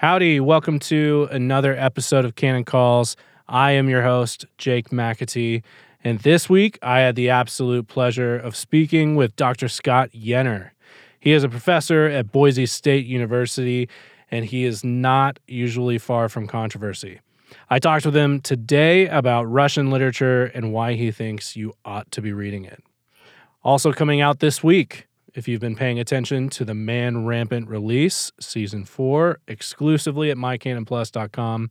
Howdy, welcome to another episode of Canon Calls. I am your host, Jake McAtee, and this week I had the absolute pleasure of speaking with Dr. Scott Yenor. He is a professor at Boise State University, and he is not usually far from controversy. I talked with him today about Russian literature and why he thinks you ought to be reading it. Also, coming out this week, if you've been paying attention to the Man Rampant release, season four, exclusively at mycanonplus.com.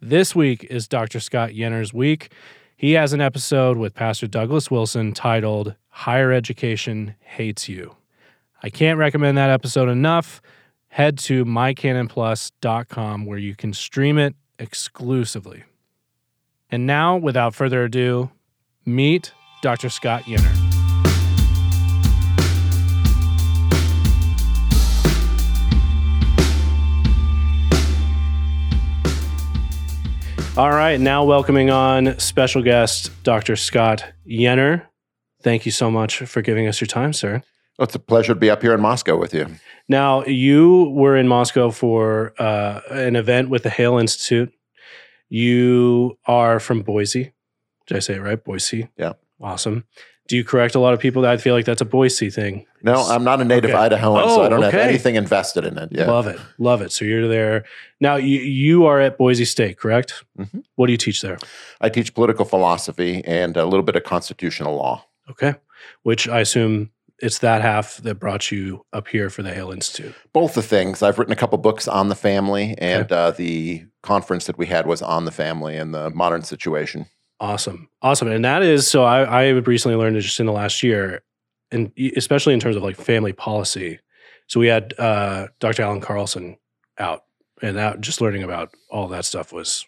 This week is Dr. Scott Yenor's week. He has an episode with Pastor Douglas Wilson titled Higher Education Hates You. I can't recommend that episode enough. Head to mycanonplus.com where you can stream it exclusively. And now, without further ado, meet Dr. Scott Yenor. All right, now welcoming on special guest Dr. Scott Yenor. Thank you so much for giving us your time, sir. Well, it's a pleasure to be up here in Moscow with you. Now, you were in Moscow for uh, an event with the Hale Institute. You are from Boise. Did I say it right? Boise. Yeah. Awesome. Do you correct a lot of people? that I feel like that's a Boise thing. No, I'm not a native Okay. Idahoan, Oh, so I don't okay. have anything invested in it. Yeah. Love it. Love it. So you're there. Now, you, you are at Boise State, correct? Mhm. What do you teach there? I teach political philosophy and a little bit of constitutional law. Okay. Which I assume it's that half that brought you up here for the Hale Institute. Both the things. I've written a couple books on the family, and uh, the conference that we had was on the family and the modern situation. Awesome. Awesome. And that is so I, I recently learned just in the last year, and especially in terms of like family policy. So we had uh, Dr. Allan Carlson out, and that just learning about all that stuff was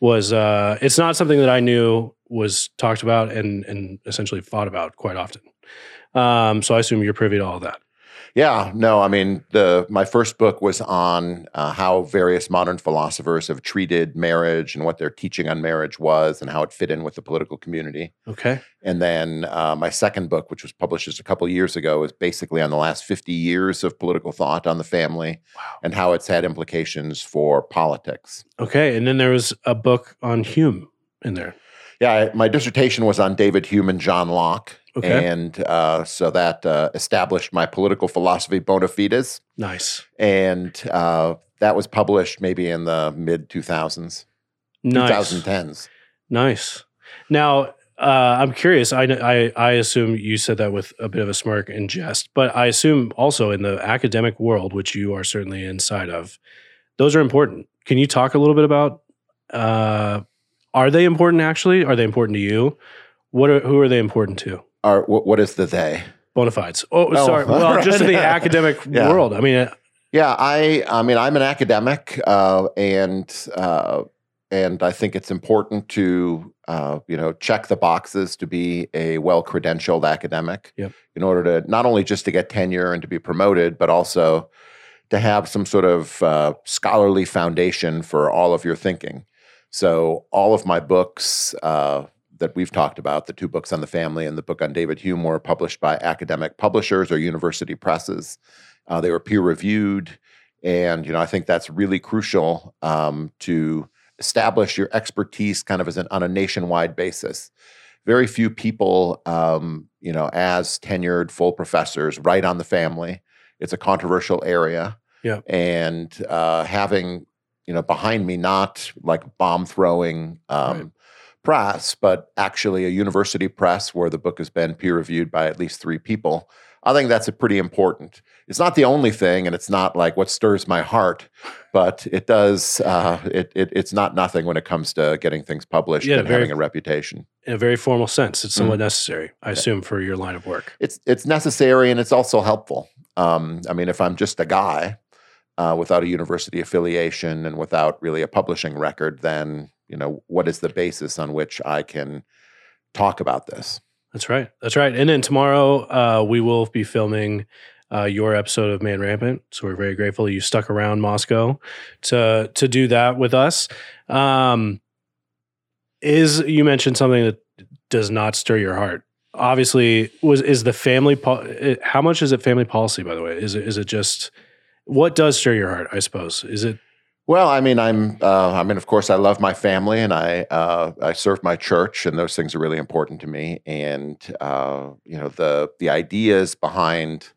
was uh, it's not something that I knew was talked about and and essentially fought about quite often. Um, so I assume you're privy to all that. Yeah, no, I mean the my first book was on uh, how various modern philosophers have treated marriage and what their teaching on marriage was, and how it fit in with the political community. Okay. And then uh, my second book, which was published just a couple years ago, is basically on the last 50 years of political thought on the family Wow. and how it's had implications for politics. Okay. And then there was a book on Hume in there. Yeah, I, my dissertation was on David Hume and John Locke. Okay. And uh, so that uh, established my political philosophy bona fides. Nice. And uh, that was published maybe in the mid 2000s, Nice. 2010s. Nice. Now, uh, I'm curious. I, I I assume you said that with a bit of a smirk and jest, but I assume also in the academic world, which you are certainly inside of, those are important. Can you talk a little bit about? Uh, are they important? Actually, are they important to you? What are who are they important to? Are, what, what is the they? Bonafides. Oh, Oh, sorry. Well, all just in the academic Yeah. world. I mean, uh, Yeah, I I mean I'm an academic, uh, and uh, and I think it's important to uh, you know check the boxes to be a well credentialed academic Yep. in order to not only just to get tenure and to be promoted, but also to have some sort of uh, scholarly foundation for all of your thinking. So all of my books uh, that we've talked about, the two books on the family and the book on David Hume, were published by academic publishers or university presses. Uh, they were peer reviewed, and you know I think that's really crucial um, to establish your expertise kind of as an on a nationwide basis. Very few people, um, you know, as tenured full professors write on the family. It's a controversial area, Yeah. and uh, having you know behind me not like bomb throwing um, Right. Press, but actually a university press where the book has been peer reviewed by at least three people. I think that's a pretty important. It's not the only thing, and it's not like what stirs my heart, but it does. Uh, it, it it's not nothing when it comes to getting things published Yeah, and very- having a reputation. in a very formal sense, it's Mm. somewhat necessary, I assume, for your line of work. It's it's necessary and it's also helpful. Um, I mean, if I'm just a guy uh, without a university affiliation and without really a publishing record, then you know what is the basis on which I can talk about this? That's right. That's right. And then tomorrow uh, we will be filming uh, your episode of Man Rampant. So we're very grateful you stuck around Moscow to to do that with us. Um, is you mentioned something that does not stir your heart? Obviously, was is the family? Po- how much is it family policy? By the way, is it is it just what does stir your heart? I suppose is it Well, I mean, I'm. Uh, I mean, of course, I love my family, and I uh, I serve my church, and those things are really important to me. And uh, you know, the the ideas behind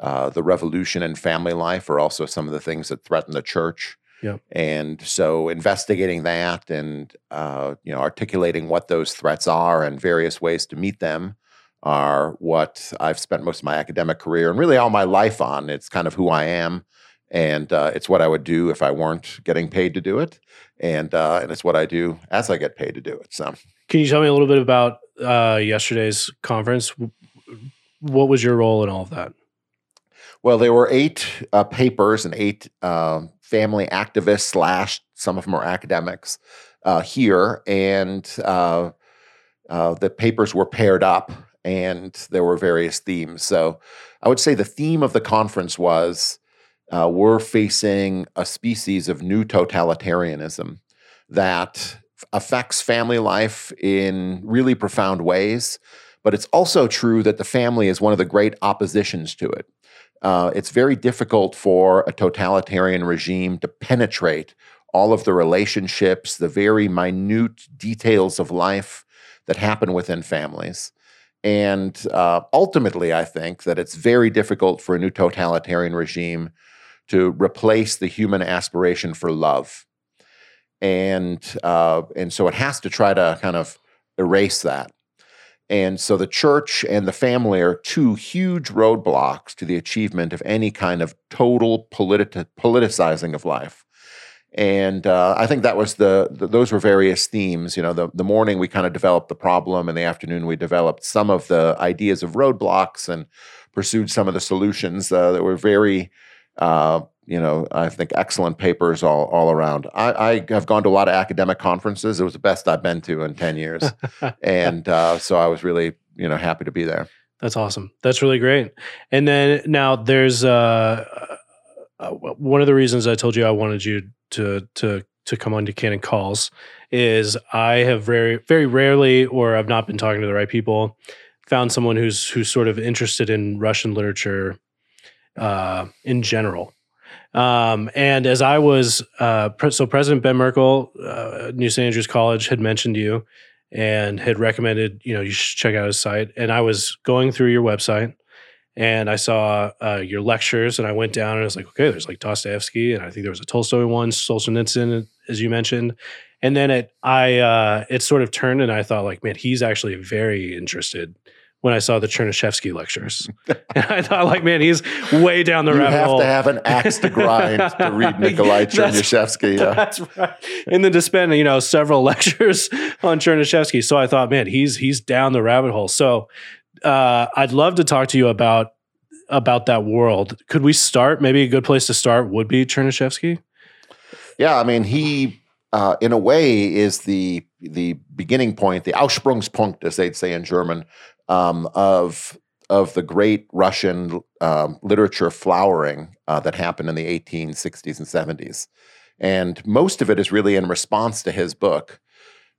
uh, the revolution in family life are also some of the things that threaten the church. Yeah. And so, investigating that, and uh, you know, articulating what those threats are and various ways to meet them, are what I've spent most of my academic career and really all my life on. It's kind of who I am and uh, it's what I would do if I weren't getting paid to do it, and uh, and it's what I do as I get paid to do it. So, can you tell me a little bit about uh, yesterday's conference? What was your role in all of that? Well, there were eight uh, papers and eight um, family activists slash some of them are academics uh, here, and uh, the papers were paired up, and there were various themes. So, I would say the theme of the conference was uh, we're facing a species of new totalitarianism that affects family life in really profound ways. But it's also true that the family is one of the great oppositions to it. Uh, it's very difficult for a totalitarian regime to penetrate all of the relationships, the very minute details of life that happen within families. And uh, ultimately, I think that it's very difficult for a new totalitarian regime to replace the human aspiration for love. And, uh, and so it has to try to kind of erase that. And so the church and the family are two huge roadblocks to the achievement of any kind of total politi- politicizing of life. And uh, I think that was the, the, those were various themes. You know, the the morning we kind of developed the problem, and the afternoon we developed some of the ideas of roadblocks and pursued some of the solutions uh, that were very uh, you know, I think excellent papers all, all around. I, I, have gone to a lot of academic conferences. It was the best I've been to in 10 years. and uh, so I was really, you know, happy to be there. That's awesome. That's really great. And then now there's uh, uh, one of the reasons I told you I wanted you to, to, to come on to Canon Calls is I have very, very rarely, or I've not been talking to the right people, found someone who's, who's sort of interested in Russian literature uh, in general. Um, and as I was, uh, pre- so President Ben Merkle, uh, New St. Andrews College had mentioned you and had recommended, you know, you should check out his site. And I was going through your website and I saw uh, your lectures and I went down and I was like, okay, there's like Dostoevsky and I think there was a Tolstoy one, Solzhenitsyn, as you mentioned. And then it, I, uh, it sort of turned and I thought like, man, he's actually very interested when I saw the Chernyshevsky lectures. and I thought, like, man, he's way down the you rabbit hole. You have to have an axe to grind to read Nikolai Chernyshevsky. Yeah. That's right. And then to spend, you know, several lectures on Chernyshevsky. So I thought, man, he's he's down the rabbit hole. So uh, I'd love to talk to you about about that world. Could we start? Maybe a good place to start would be Chernyshevsky. Yeah, I mean, he uh, in a way is the the beginning point, the Ausprungspunkt, as they'd say in German, um, of of the great Russian um, literature flowering uh, that happened in the 1860s and 70s. And most of it is really in response to his book.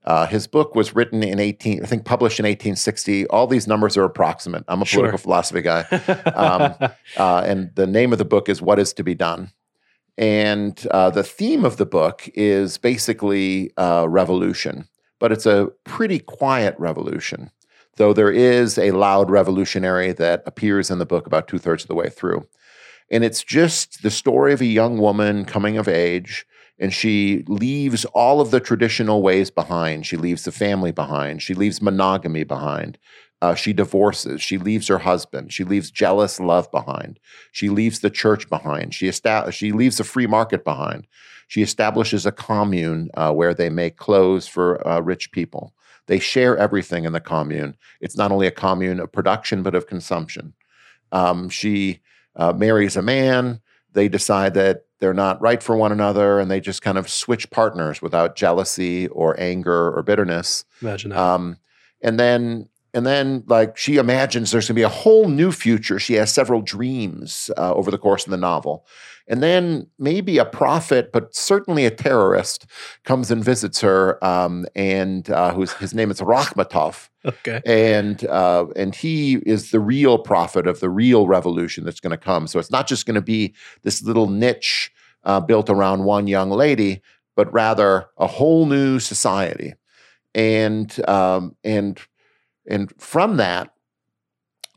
Uh, his book was written in 18, I think published in 1860. All these numbers are approximate. I'm a political philosophy guy. Um, uh, and the name of the book is What is to be Done? And uh, the theme of the book is basically uh, revolution, but it's a pretty quiet revolution though there is a loud revolutionary that appears in the book about two thirds of the way through. And it's just the story of a young woman coming of age, and she leaves all of the traditional ways behind. She leaves the family behind, she leaves monogamy behind. Uh, she divorces. She leaves her husband. She leaves jealous love behind. She leaves the church behind. She, esta- she leaves the free market behind. She establishes a commune uh, where they make clothes for uh, rich people. They share everything in the commune. It's not only a commune of production, but of consumption. Um, she uh, marries a man. They decide that they're not right for one another, and they just kind of switch partners without jealousy or anger or bitterness. Imagine that. Um, and then and then like she imagines there's going to be a whole new future she has several dreams uh, over the course of the novel and then maybe a prophet, but certainly a terrorist, comes and visits her, um, and uh, whose his name is Rakhmetov. Okay. And uh, and he is the real prophet of the real revolution that's going to come. So it's not just going to be this little niche uh, built around one young lady, but rather a whole new society. And um, and and from that,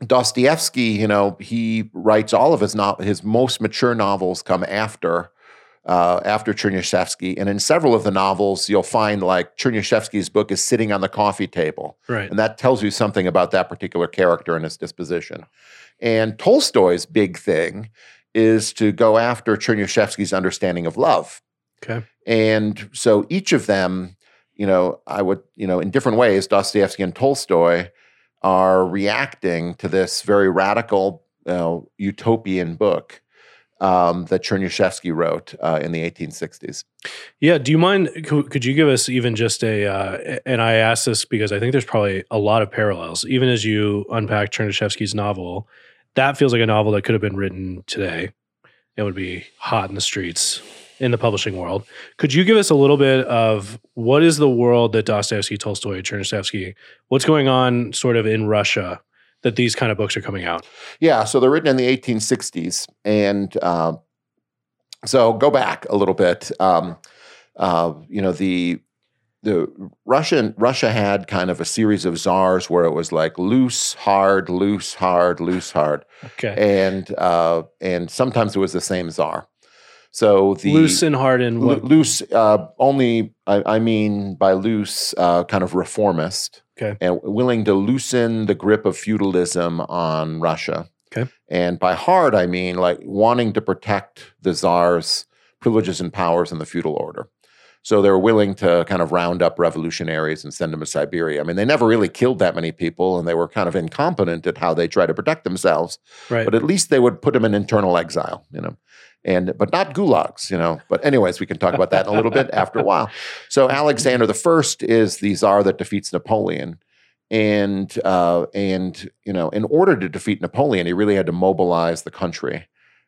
Dostoevsky, you know, he writes all of his no- his most mature novels come after uh, after Chernyshevsky, and in several of the novels, you'll find like Chernyshevsky's book is sitting on the coffee table, Right. and that tells you something about that particular character and his disposition. And Tolstoy's big thing is to go after Chernyshevsky's understanding of love. Okay. And so each of them, you know, I would, you know, in different ways, Dostoevsky and Tolstoy are reacting to this very radical, you know, utopian book um, that Chernyshevsky wrote uh, in the 1860s. Yeah. Do you mind? Could, you give us even just a? Uh, and I ask this because I think there's probably a lot of parallels. Even as you unpack Chernyshevsky's novel, that feels like a novel that could have been written today. It would be hot in the streets in the publishing world. Could you give us a little bit of what is the world that Dostoevsky, Tolstoy, Chernyshevsky, what's going on sort of in Russia that these kind of books are coming out? Yeah, so they're written in the 1860s, and uh, so go back a little bit. Um, uh, you know the the Russian Russia had kind of a series of czars where it was like loose, hard, loose, hard, loose, hard, Okay. and uh, and sometimes it was the same czar. So the Loose and hard and Lo- loose uh, only I, I mean by loose uh, kind of reformist Okay. and willing to loosen the grip of feudalism on russia Okay. and by hard i mean like wanting to protect the czar's privileges and powers in the feudal order so they were willing to kind of round up revolutionaries and send them to siberia i mean they never really killed that many people and they were kind of incompetent at how they try to protect themselves Right. but at least they would put them in internal exile, you know, and but not gulags, you know. But anyways, we can talk about that in a little bit after a while. So Alexander the First is the czar that defeats Napoleon, and uh, and you know, in order to defeat Napoleon, he really had to mobilize the country,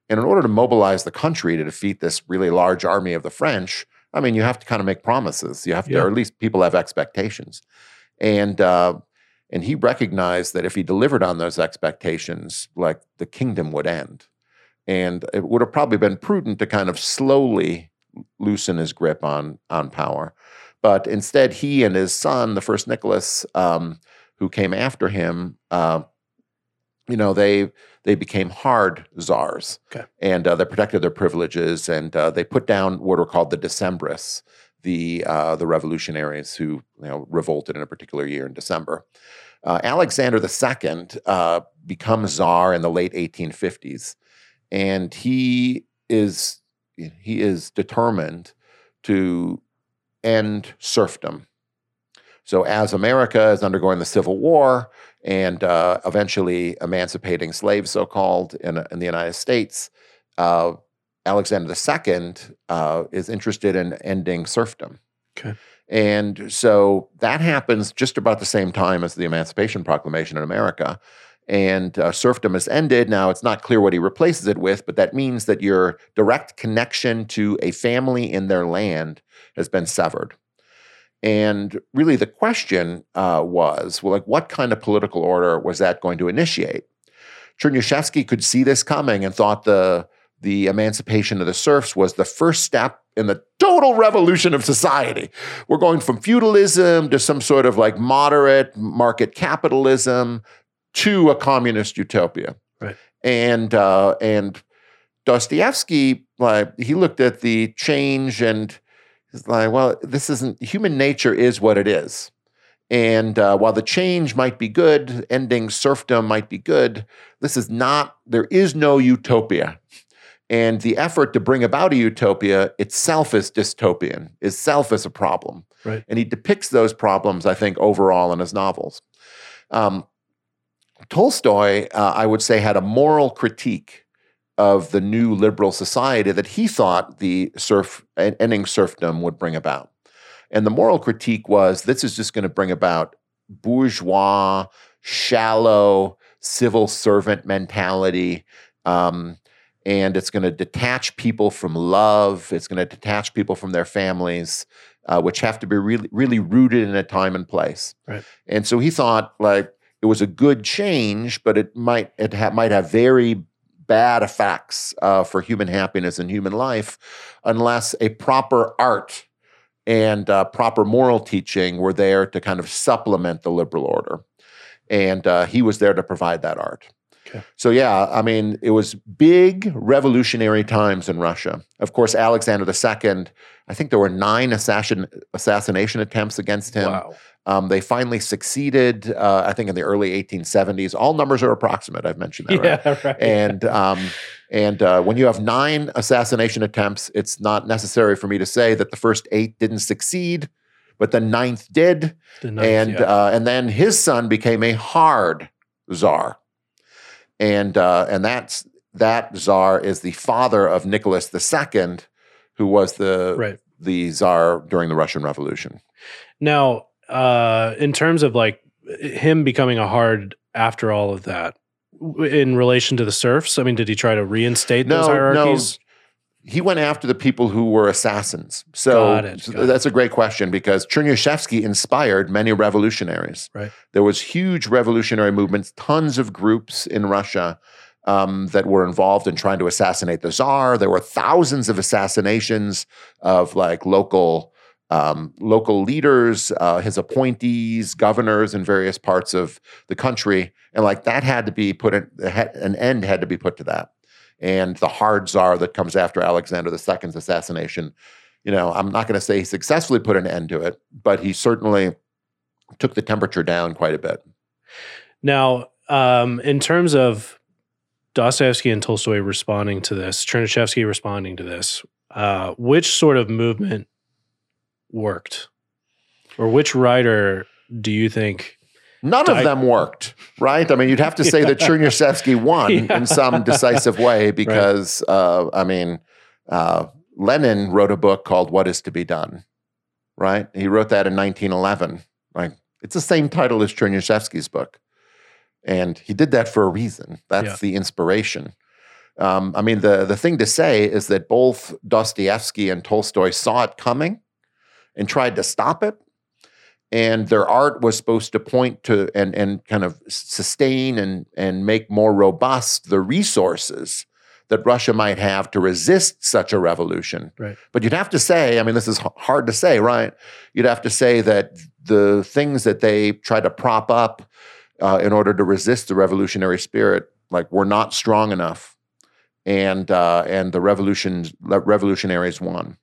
and in order to mobilize the country to defeat this really large army of the French, I mean, you have to kind of make promises. You have to, Yeah. or at least people have expectations, and. Uh, and he recognized that if he delivered on those expectations, like the kingdom would end. And it would have probably been prudent to kind of slowly loosen his grip on, on power. But instead, he and his son, the first Nicholas, um, who came after him, uh, you know, they they became hard czars, Okay. and uh, they protected their privileges, and uh, they put down what are called the Decembrists, the uh, the revolutionaries who you know revolted in a particular year in December. Uh, Alexander II uh, becomes czar in the late 1850s, and he is he is determined to end serfdom. So as America is undergoing the Civil War and uh, eventually emancipating slaves, so called, in, in the United States, uh, Alexander II uh, is interested in ending serfdom. Okay. And so that happens just about the same time as the Emancipation Proclamation in America. And uh, serfdom is ended. Now, it's not clear what he replaces it with, but that means that your direct connection to a family in their land has been severed. And really, the question uh, was, well, like, what kind of political order was that going to initiate? Chernyshevsky could see this coming and thought the the emancipation of the serfs was the first step in the total revolution of society. We're going from feudalism to some sort of like moderate market capitalism to a communist utopia. Right. And uh, and Dostoevsky, like he looked at the change and he's like, well, this isn't human nature is what it is. And uh, while the change might be good, ending serfdom might be good, this is not, there is no utopia. And the effort to bring about a utopia itself is dystopian, itself is a problem. Right. And he depicts those problems, I think, overall in his novels. Um, Tolstoy, uh, I would say, had a moral critique of the new liberal society that he thought the serf ending serfdom would bring about. And the moral critique was this is just going to bring about bourgeois, shallow, civil servant mentality. Um, and it's going to detach people from love. It's going to detach people from their families, uh, which have to be really, really rooted in a time and place. Right. And so he thought like it was a good change, but it might it ha- might have very bad effects uh, for human happiness and human life unless a proper art and uh, proper moral teaching were there to kind of supplement the liberal order. And uh, he was there to provide that art. Okay. So, yeah, I mean, it was big revolutionary times in Russia. Of course, Alexander II, I think there were nine assassin, assassination attempts against him. Wow. Um, they finally succeeded, uh, I think, in the early 1870s. All numbers are approximate. I've mentioned that, right? Yeah, right. And um, and uh, when you have nine assassination attempts, it's not necessary for me to say that the first eight didn't succeed, but the ninth did. The ninth, and yeah. uh, and then his son became a hard czar, and uh, and that's that czar is the father of Nicholas II, who was the right. the czar during the Russian Revolution. Now, uh, in terms of like him becoming a hard after all of that, in relation to the serfs, I mean, did he try to reinstate those No, no. he went after the people who were assassins. So, Got it, so got it. that's a great question because Chernyshevsky inspired many revolutionaries. Right. There was huge revolutionary movements, tons of groups in Russia um, that were involved in trying to assassinate the czar. There were thousands of assassinations of like local um, local leaders, uh, his appointees, governors in various parts of the country, and like that had to be put in, an end had to be put to that and the hard czar that comes after Alexander II's assassination. You know, I'm not going to say he successfully put an end to it, but he certainly took the temperature down quite a bit. Now, um, in terms of Dostoevsky and Tolstoy responding to this, Chernyshevsky responding to this, uh, which sort of movement worked, or which writer do you think? None Di- of them worked, right? I mean, you'd have to say that Chernyshevsky won Yeah. in some decisive way because, uh, I mean, uh, Lenin wrote a book called What Is to Be Done, right? He wrote that in 1911. Like, it's the same title as Chernyshevsky's book. And he did that for a reason. That's Yeah. the inspiration. Um, I mean, the, the thing to say is that both Dostoevsky and Tolstoy saw it coming and tried to stop it and their art was supposed to point to and and kind of sustain and and make more robust the resources that Russia might have to resist such a revolution. Right. But you'd have to say, I mean, this is hard to say, right? You'd have to say that the things that they try to prop up uh, in order to resist the revolutionary spirit, like, were not strong enough, and uh, and the revolutions revolutionaries won.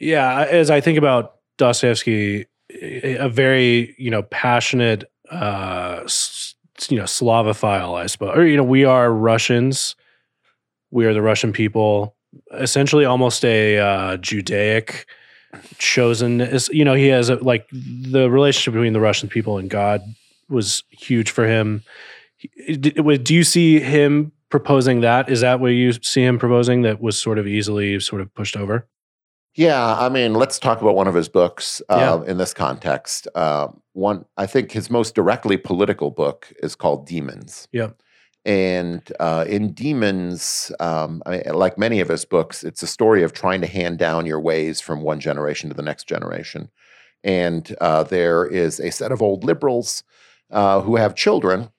Yeah, as I think about Dostoevsky, a very you know passionate, uh, you know Slavophile, I suppose, or you know we are Russians, we are the Russian people, essentially almost a uh, Judaic chosen. You know he has a, like the relationship between the Russian people and God was huge for him. Do you see him proposing that? Is that what you see him proposing? That was sort of easily sort of pushed over. Yeah, I mean, let's talk about one of his books uh, in this context. Uh, one, I think his most directly political book is called Demons. Yeah. And uh, in Demons, um, I mean, like many of his books, it's a story of trying to hand down your ways from one generation to the next generation. And uh, there is a set of old liberals uh, who have children,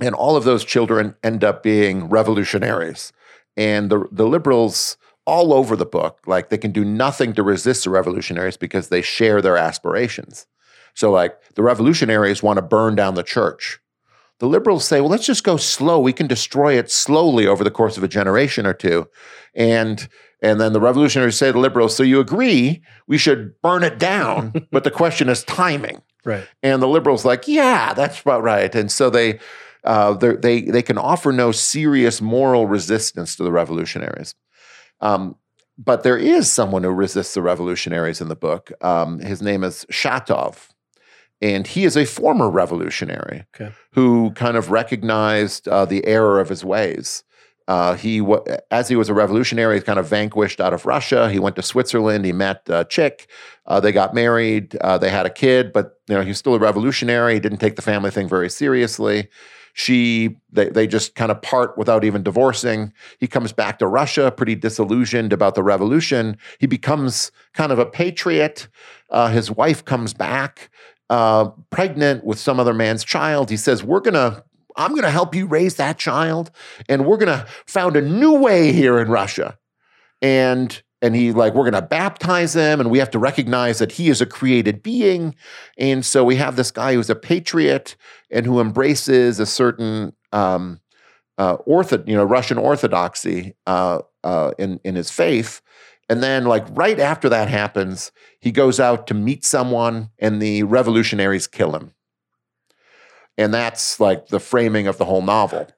and all of those children end up being revolutionaries. And the the liberals all over the book. Like they can do nothing to resist the revolutionaries because they share their aspirations. So, like the revolutionaries want to burn down the church. The liberals say, well, let's just go slow. We can destroy it slowly over the course of a generation or two. And and then the revolutionaries say to the liberals, so you agree we should burn it down, but the question is timing. Right. And the liberals like, yeah, that's about right. And so they uh, they they can offer no serious moral resistance to the revolutionaries. Um, but there is someone who resists the revolutionaries in the book. Um, his name is Shatov, and he is a former revolutionary Okay. who kind of recognized uh, the error of his ways. Uh, he, wa- as he was a revolutionary, he kind of vanquished out of Russia. He went to Switzerland. He met a chick. Uh, they got married. Uh, they had a kid, but you know he's still a revolutionary. He didn't take the family thing very seriously. She, they, they just kind of part without even divorcing. He comes back to Russia, pretty disillusioned about the revolution. He becomes kind of a patriot. Uh, his wife comes back, uh, pregnant with some other man's child. He says, "We're gonna." I'm going to help you raise that child, and we're going to found a new way here in Russia. And and he like we're going to baptize him and we have to recognize that he is a created being and so we have this guy who's a patriot and who embraces a certain um, uh, ortho, you know russian orthodoxy uh, uh, in in his faith and then like right after that happens he goes out to meet someone and the revolutionaries kill him and that's like the framing of the whole novel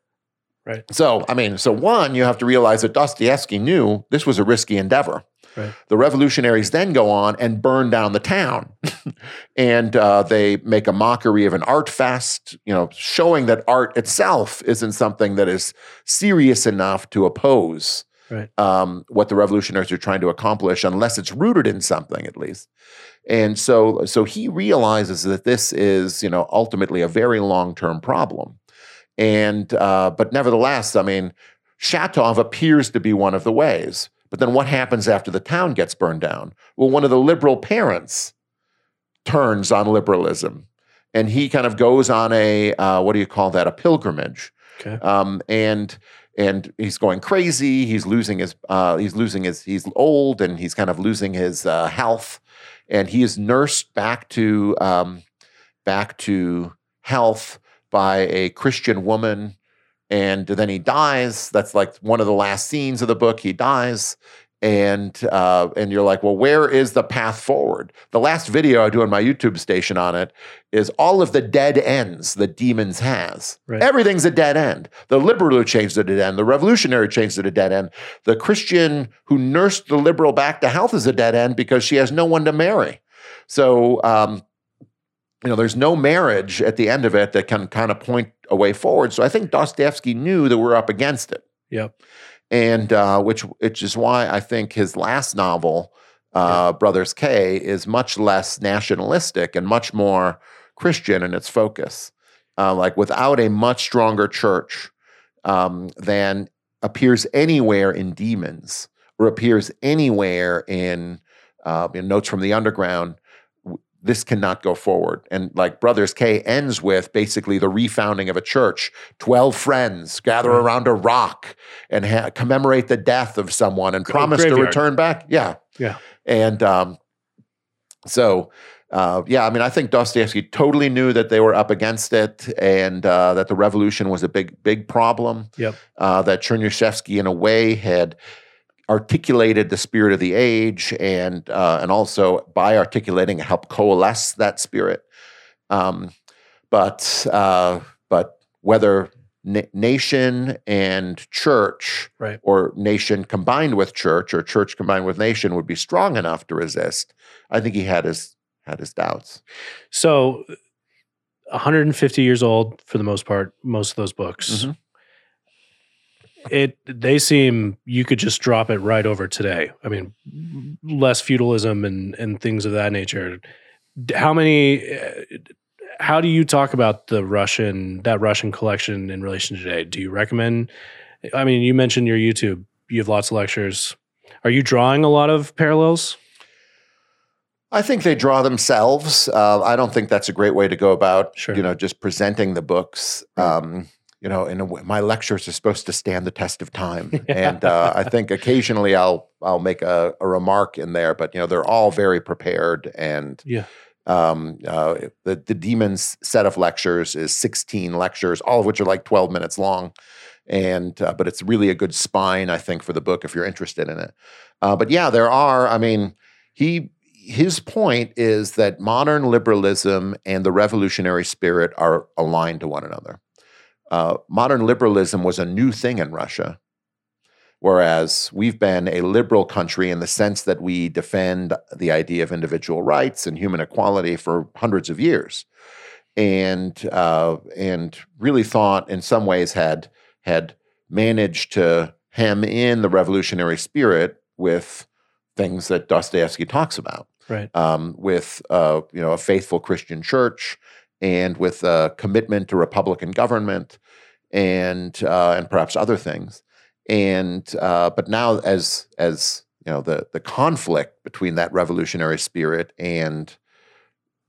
Right. so, I mean, so one, you have to realize that Dostoevsky knew this was a risky endeavor. Right. The revolutionaries then go on and burn down the town, and uh, they make a mockery of an art fest, you know, showing that art itself isn't something that is serious enough to oppose Right. um, what the revolutionaries are trying to accomplish, unless it's rooted in something at least. And so, so he realizes that this is, you know, ultimately a very long-term problem. And uh, but nevertheless, I mean, Shatov appears to be one of the ways. But then what happens after the town gets burned down? Well, one of the liberal parents turns on liberalism, and he kind of goes on a uh, what do you call that? A pilgrimage, Okay. um, and and he's going crazy. He's losing his uh, he's losing his he's old and he's kind of losing his uh, health, and he is nursed back to um, back to health by a Christian woman, and then he dies. That's like one of the last scenes of the book. He dies. And uh, and you're like, well, where is the path forward? The last video I do on my YouTube station on it is all of the dead ends that demons has. Right. Everything's a dead end. The liberal who changed it a dead end. The revolutionary changed it a dead end. The Christian who nursed the liberal back to health is a dead end because she has no one to marry. So, um, you know, there's no marriage at the end of it that can kind of point a way forward. So I think Dostoevsky knew that we're up against it Yep. And uh, which which is why I think his last novel, uh, Brothers K, is much less nationalistic and much more Christian in its focus. Uh, like without a much stronger church um, than appears anywhere in Demons or appears anywhere in, uh, in Notes from the Underground. This cannot go forward. And like Brothers K ends with basically the refounding of a church. 12 friends gather Right. around a rock and ha- commemorate the death of someone and Gra- promise to return back. Yeah. Yeah. And um, so, uh, yeah, I mean, I think Dostoevsky totally knew that they were up against it and uh, that the revolution was a big, big problem. Yep. Uh, that Chernyshevsky, in a way, had articulated the spirit of the age and uh, and also by articulating helped coalesce that spirit. Um, but uh, but whether na- nation and church Right. or nation combined with church or church combined with nation would be strong enough to resist. I think he had his had his doubts. So, 150 years old for the most part. Most of those books. Mhm. It they seem you could just drop it right over today. I mean, less feudalism and and things of that nature. How many? uh, How do you talk about the Russian that Russian collection in relation to today? Do you recommend? I mean, you mentioned your YouTube. You have lots of lectures. Are you drawing a lot of parallels? I think they draw themselves. Uh, I don't think that's a great way to go about, Sure. you know, just presenting the books. Um, you know, in a way, my lectures are supposed to stand the test of time, Yeah. and uh, I think occasionally I'll I'll make a, a remark in there, but you know, they're all very prepared and Yeah. um, uh, the the demons set of lectures is 16 lectures, all of which are like 12 minutes long, and uh, but it's really a good spine, I think, for the book if you're interested in it. Uh, but yeah, there are. I mean, he his point is that modern liberalism and the revolutionary spirit are aligned to one another. Uh, modern liberalism was a new thing in Russia, whereas we've been a liberal country in the sense that we defend the idea of individual rights and human equality for hundreds of years, and uh, and really thought in some ways had had managed to hem in the revolutionary spirit with things that Dostoevsky talks about Right. um, with uh, you know a faithful Christian church and with a commitment to Republican government and uh, and perhaps other things. And uh, but now as as you know the the conflict between that revolutionary spirit and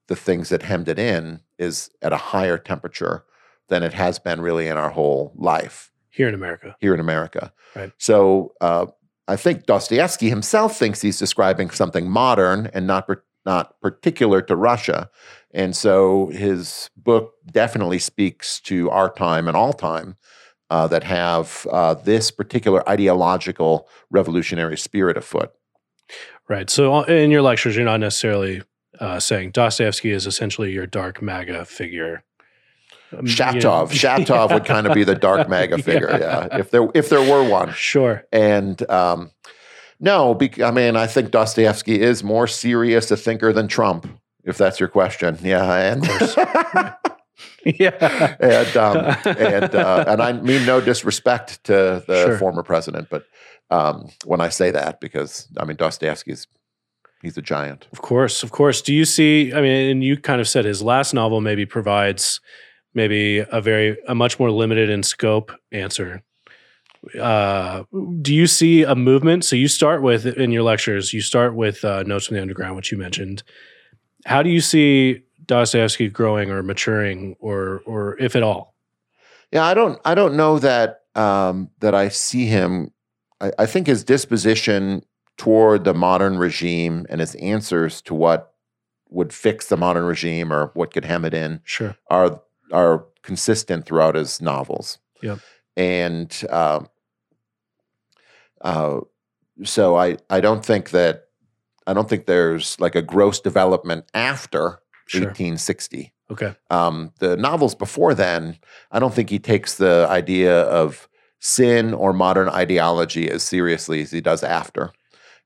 the things that hemmed it in is at a higher temperature than it has been really in our whole life Here in America. here in America. Right. So uh, I think Dostoevsky himself thinks he's describing something modern and not per- not particular to Russia, and so his book definitely speaks to our time and all time uh, that have uh, this particular ideological revolutionary spirit afoot. Right. So uh, in your lectures, you're not necessarily uh, saying Dostoevsky is essentially your dark MAGA figure. Um, you know- Shatov, Shatov would kind of be the dark MAGA figure, Yeah. yeah, if there if there were one. Sure. And um, no, bec- I mean, I think Dostoevsky is more serious a thinker than Trump, if that's your question. Yeah, and Yeah. and um, and uh, and I mean no disrespect to the Sure. former president, but um, when I say that, because I mean Dostoevsky's he's a giant. Of course, of course. Do you see? I mean, and you kind of said his last novel maybe provides maybe a very a much more limited in scope answer. Uh, do you see a movement? So you start with in your lectures, you start with uh, Notes from the Underground, which you mentioned. How do you see Dostoevsky growing or maturing, or or if at all? Yeah, I don't I don't know that um, that I see him. I, I think his disposition toward the modern regime and his answers to what would fix the modern regime or what could hem it in Sure. are are consistent throughout his novels. Yep. And um, uh, so I I don't think that I don't think there's like a gross development after Sure. 1860 Okay. um, the novels before then, I don't think he takes the idea of sin or modern ideology as seriously as he does after.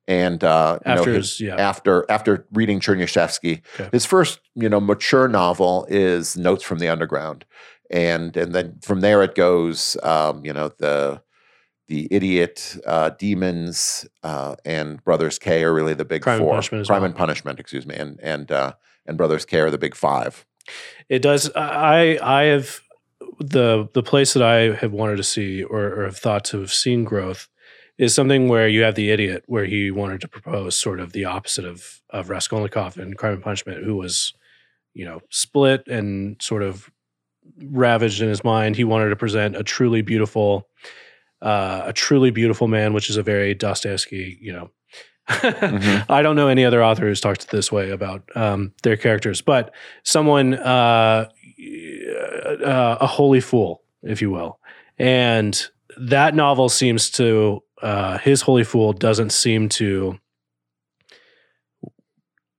And uh, you know, After his- his yeah. after after reading Chernyshevsky, Okay. his first you know mature novel is Notes from the Underground, and and then from there it goes. Um, you know the the idiot uh, demons uh, and Brothers K are really the big Crime and four. Punishment Crime well. and Punishment, excuse me, and and uh, and Brothers K are the big five. It does. I I have the the place that I have wanted to see or, or have thought to have seen growth is something where you have the idiot, where he wanted to propose sort of the opposite of of Raskolnikov in Crime and Punishment, who was, you know, split and sort of ravaged in his mind. He wanted to present a truly beautiful, uh, a truly beautiful man, which is a very Dostoevsky, you know. Mhm. I don't know any other author who's talked this way about um, their characters, but someone, uh, uh, a holy fool, if you will. And that novel seems to, uh, his holy fool doesn't seem to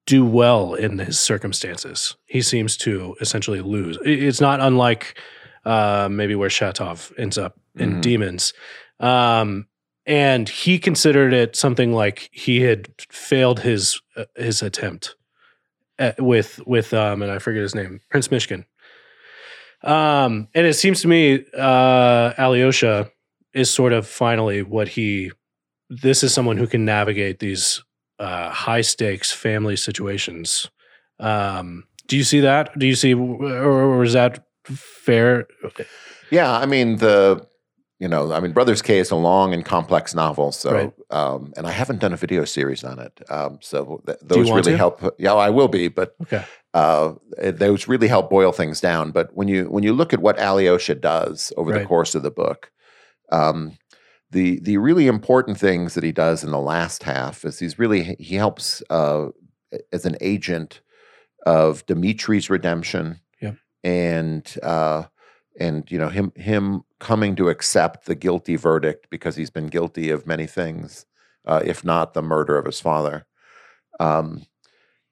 do well in his circumstances. He seems to essentially lose. It's not unlike uh, maybe where Shatov ends up in Mhm. Demons. Um, and he considered it something like he had failed his uh, his attempt at, with with um and I forget his name Prince Myshkin. Um, and it seems to me uh, Alyosha is sort of finally what he. This is someone who can navigate these uh, high stakes family situations. Um, do you see that? Do you see, or, or is that fair? Yeah, I mean the you know, I mean Brothers K is a long and complex novel, so Right. um, and I haven't done a video series on it, um, so th- those really to? help. Yeah, I will be, but Okay. uh, those really help boil things down. But when you when you look at what Alyosha does over the course of the book, um, the the really important things that he does in the last half is he's really he helps uh, as an agent of Dimitri's redemption, Yep. and uh, and you know him him coming to accept the guilty verdict because he's been guilty of many things, uh, if not the murder of his father, um,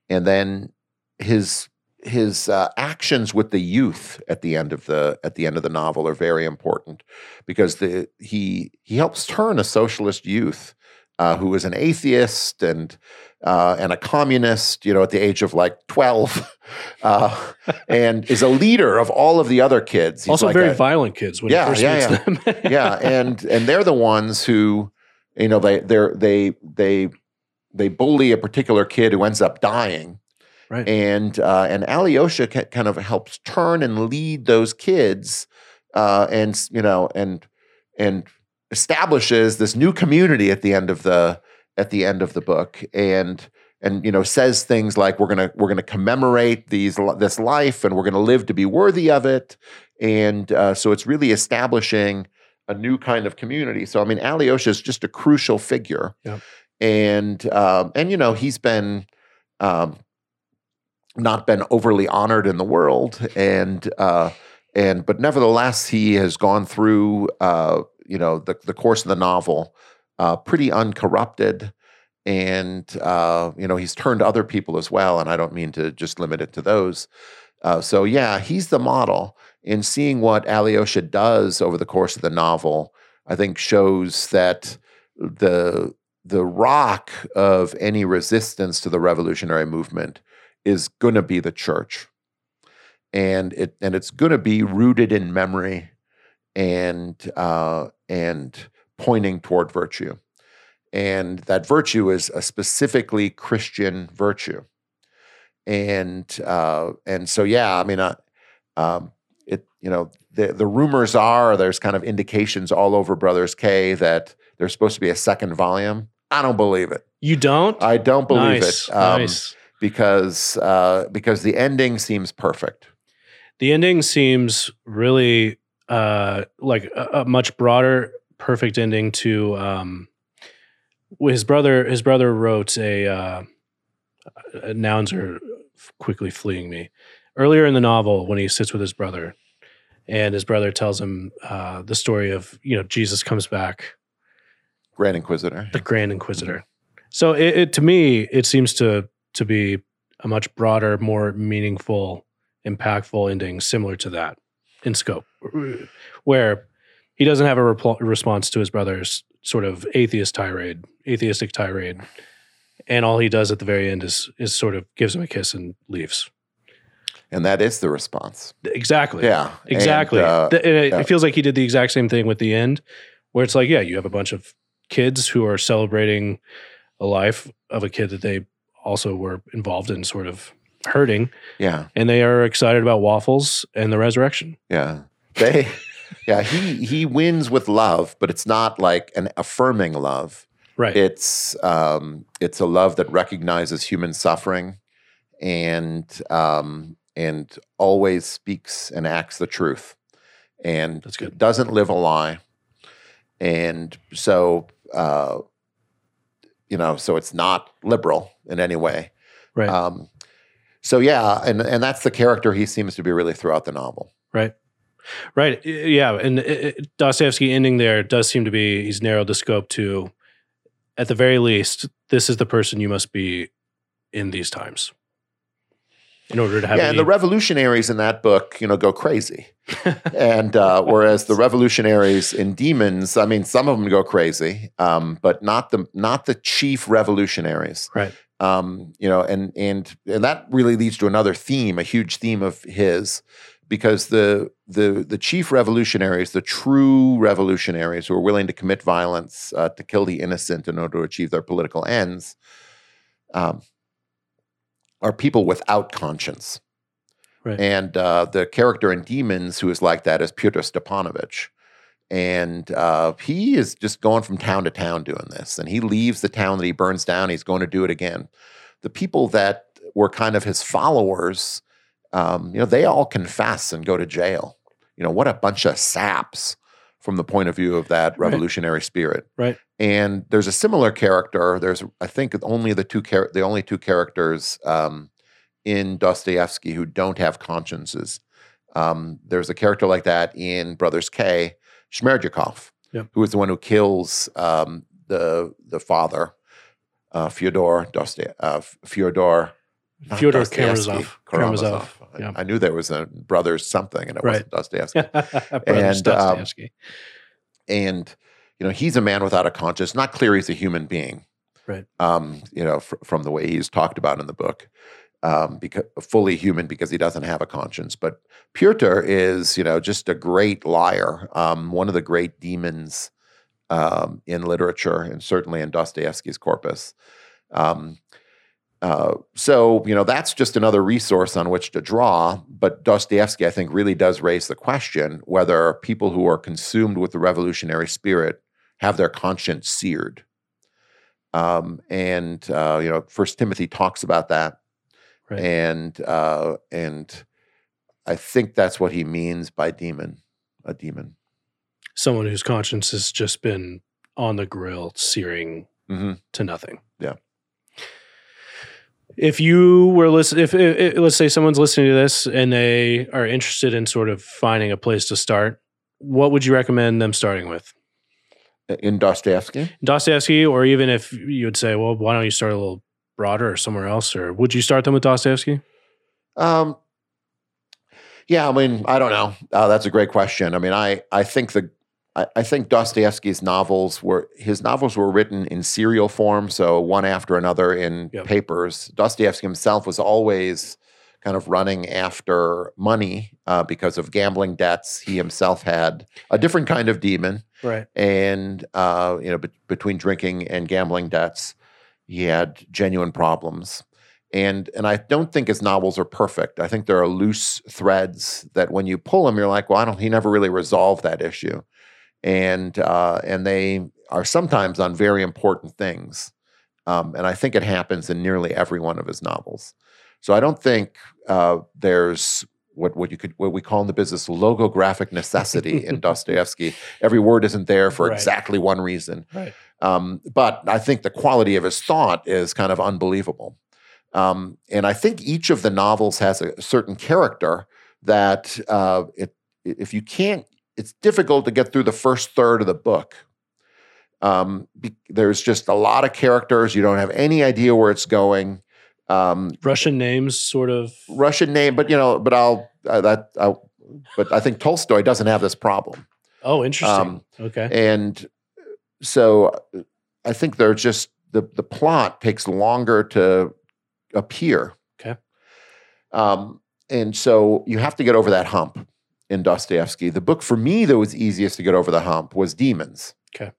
and then his his uh, actions with the youth at the end of the at the end of the novel are very important because the he he helps turn a socialist youth uh, who is an atheist and uh, and a communist, you know, at the age of like twelve, uh, and is a leader of all of the other kids. He's also, like very a- violent kids when Yeah, he first yeah, meets them. yeah, and and they're the ones who, you know, they they they they they bully a particular kid who ends up dying, Right. and uh, and Alyosha ca- kind of helps turn and lead those kids, uh, and you know, and and establishes this new community at the end of the at the end of the book, and and you know says things like we're gonna we're gonna commemorate these this life and we're gonna live to be worthy of it, and uh, so it's really establishing a new kind of community. So I mean, Alyosha is just a crucial figure, and um, and you know he's been. Um, not been overly honored in the world, and uh, and but nevertheless, he has gone through uh, you know the the course of the novel uh, pretty uncorrupted, and uh, you know he's turned other people as well. And I don't mean to just limit it to those. Uh, so yeah, he's the model. And seeing what Alyosha does over the course of the novel, I think shows that the the rock of any resistance to the revolutionary movement is going to be the church and it and it's going to be rooted in memory and uh, and pointing toward virtue and that virtue is a specifically christian virtue and uh, and so yeah i mean uh, um, it you know the the rumors are there's kind of indications all over brothers k that there's supposed to be a second volume i don't believe it You don't? i don't believe nice. it um, nice. because uh, because the ending seems perfect. The ending seems really uh, like a, a much broader, perfect ending to um, his brother. His brother wrote a. Uh, nouns are quickly fleeing me. Earlier in the novel, when he sits with his brother, and his brother tells him uh, the story of you know Jesus comes back, Grand Inquisitor. the Grand Inquisitor. So it, it to me, it seems to to be a much broader, more meaningful, impactful ending, similar to that in scope, where he doesn't have a repl- response to his brother's sort of atheist tirade, atheistic tirade, and all he does at the very end is is sort of gives him a kiss and leaves. And that is the response. Exactly. Yeah. And, Exactly. uh, Th- it, it feels like he did the exact same thing with the end, where it's like, yeah, you have a bunch of kids who are celebrating a life of a kid that they also were involved in sort of hurting, yeah. and they are excited about waffles and the resurrection. Yeah. They yeah, he he wins with love, but it's not like an affirming love. Right. It's um it's a love that recognizes human suffering and um and always speaks and acts the truth. And doesn't live a lie. And so uh you know, so it's not liberal in any way. right. Um, so yeah, and and that's the character he seems to be really throughout the novel. right. Right. Yeah. And it- it- Dostoevsky ending there does seem to be he's narrowed the scope to, at the very least, this is the person you must be in these times. In order to have yeah, any, and the revolutionaries in that book, you know, go crazy. and uh, whereas the revolutionaries in Demons, I mean, some of them go crazy, um, but not the not the chief revolutionaries. right. Um, you know, and and and that really leads to another theme, a huge theme of his, because the the the chief revolutionaries, the true revolutionaries who are willing to commit violence uh, to kill the innocent in order to achieve their political ends, um, are people without conscience. Right. And uh, the character in Demons who is like that is Pyotr Stepanovich. And uh, he is just going from town to town doing this. And he leaves the town that he burns down. He's going to do it again. The people that were kind of his followers, um, you know, they all confess and go to jail. You know, what a bunch of saps from the point of view of that Right. revolutionary spirit. Right. And there's a similar character. There's, I think, only the two char- the only two characters um, in Dostoevsky who don't have consciences. Um, there's a character like that in Brothers K, Shmerdyakov, who is the one who kills um, the the father, uh, Fyodor Dostoevsky, uh, Fyodor. Not Fyodor Karamazov. Karamazov. Karamazov, yeah. I, I knew there was a brother something, and it Right. wasn't Dostoevsky. And, um, Dostoevsky. and you know he's a man without a conscience not clear he's a human being Right. um you know fr- from the way he's talked about in the book um because fully human because he doesn't have a conscience but Pyotr is you know just a great liar um one of the great demons um in literature and certainly in Dostoevsky's corpus um uh, so you know that's just another resource on which to draw. But Dostoevsky, I think, really does raise the question whether people who are consumed with the revolutionary spirit have their conscience seared. Um, and uh, you know, First Timothy talks about that, Right. and uh, and I think that's what he means by demon, a demon. Someone whose conscience has just been on the grill, searing hmm to nothing. Yeah. If you were listening, if, if, if- let's say someone's listening to this and they are interested in sort of finding a place to start, what would you recommend them starting with? In Dostoevsky, Dostoevsky, or even if you would say, well, why don't you start a little broader or somewhere else, or would you start them with Dostoevsky? Um, yeah, I mean, I don't know. Uh, that's a great question. I mean, I I think the I, I think Dostoevsky's novels were his novels were written in serial form, so one after another in Yep. papers. Dostoevsky himself was always kind of running after money uh, because of gambling debts. He himself had a different kind of demon Right. and uh, you know, bet between drinking and gambling debts, he had genuine problems. And and I don't think his novels are perfect. I think there are loose threads that when you pull them, you're like, well, I don't. He never really resolved that issue, and uh, and they are sometimes on very important things. Um, and I think it happens in nearly every one of his novels. So I don't think uh, there's what what you could what we call in the business logographic necessity in Dostoevsky. Every word isn't there for Right. exactly one reason. Right. Um, but I think the quality of his thought is kind of unbelievable. Um, and I think each of the novels has a certain character that uh, it, if you can't, it's difficult to get through the first third of the book. Um, be, there's just a lot of characters. You don't have any idea where it's going. Um, Russian names, sort of. Russian name, but you know, but I'll uh, that. I'll, but I think Tolstoy doesn't have this problem. Oh, interesting. Um, okay. And so I think they're just the the plot takes longer to appear. Okay. Um, and so you have to get over that hump in Dostoevsky. The book for me that was easiest to get over the hump was Demons. Okay.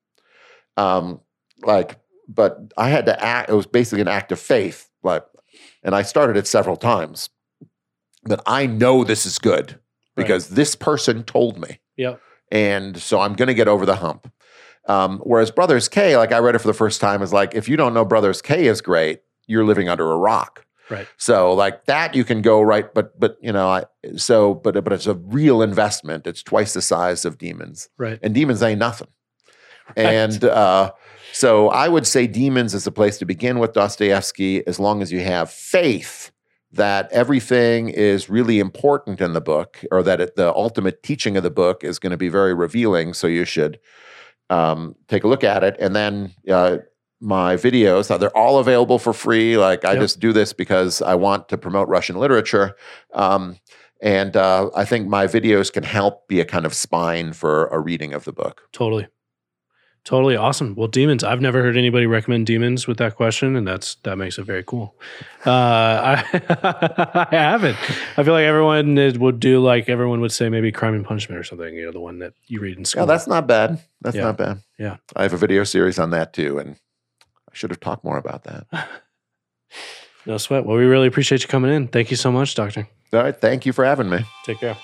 Um, like, but I had to act. It was basically an act of faith. But and I started it several times. But I know this is good Right. because this person told me Yeah. and so I'm going to get over the hump. Um, whereas Brothers K, like I read it for the first time, is like if you don't know Brothers K is great, you're living under a rock. Right. So like that you can go right, but but you know I so but but it's a real investment. It's twice the size of Demons, Right. and Demons ain't nothing. And uh, so I would say Demons is a place to begin with Dostoevsky, as long as you have faith that everything is really important in the book, or that it, the ultimate teaching of the book is going to be very revealing. So you should um, take a look at it, and then. Uh, my videos, uh, they're all available for free. Like I Yep. just do this because I want to promote Russian literature. Um, and uh, I think my videos can help be a kind of spine for a reading of the book. Totally. Totally awesome. Well, demons. I've never heard anybody recommend demons with that question, and that's that makes it very cool. Uh, I, I haven't. I feel like everyone is- would do like everyone would say maybe Crime and Punishment or something. You know, the one that you read in school. Yeah, that's not bad. That's Yeah. not bad. Yeah. I have a video series on that too, and I should have talked more about that. no sweat. Well, we really appreciate you coming in. Thank you so much, Doctor. All right. Thank you for having me. Take care.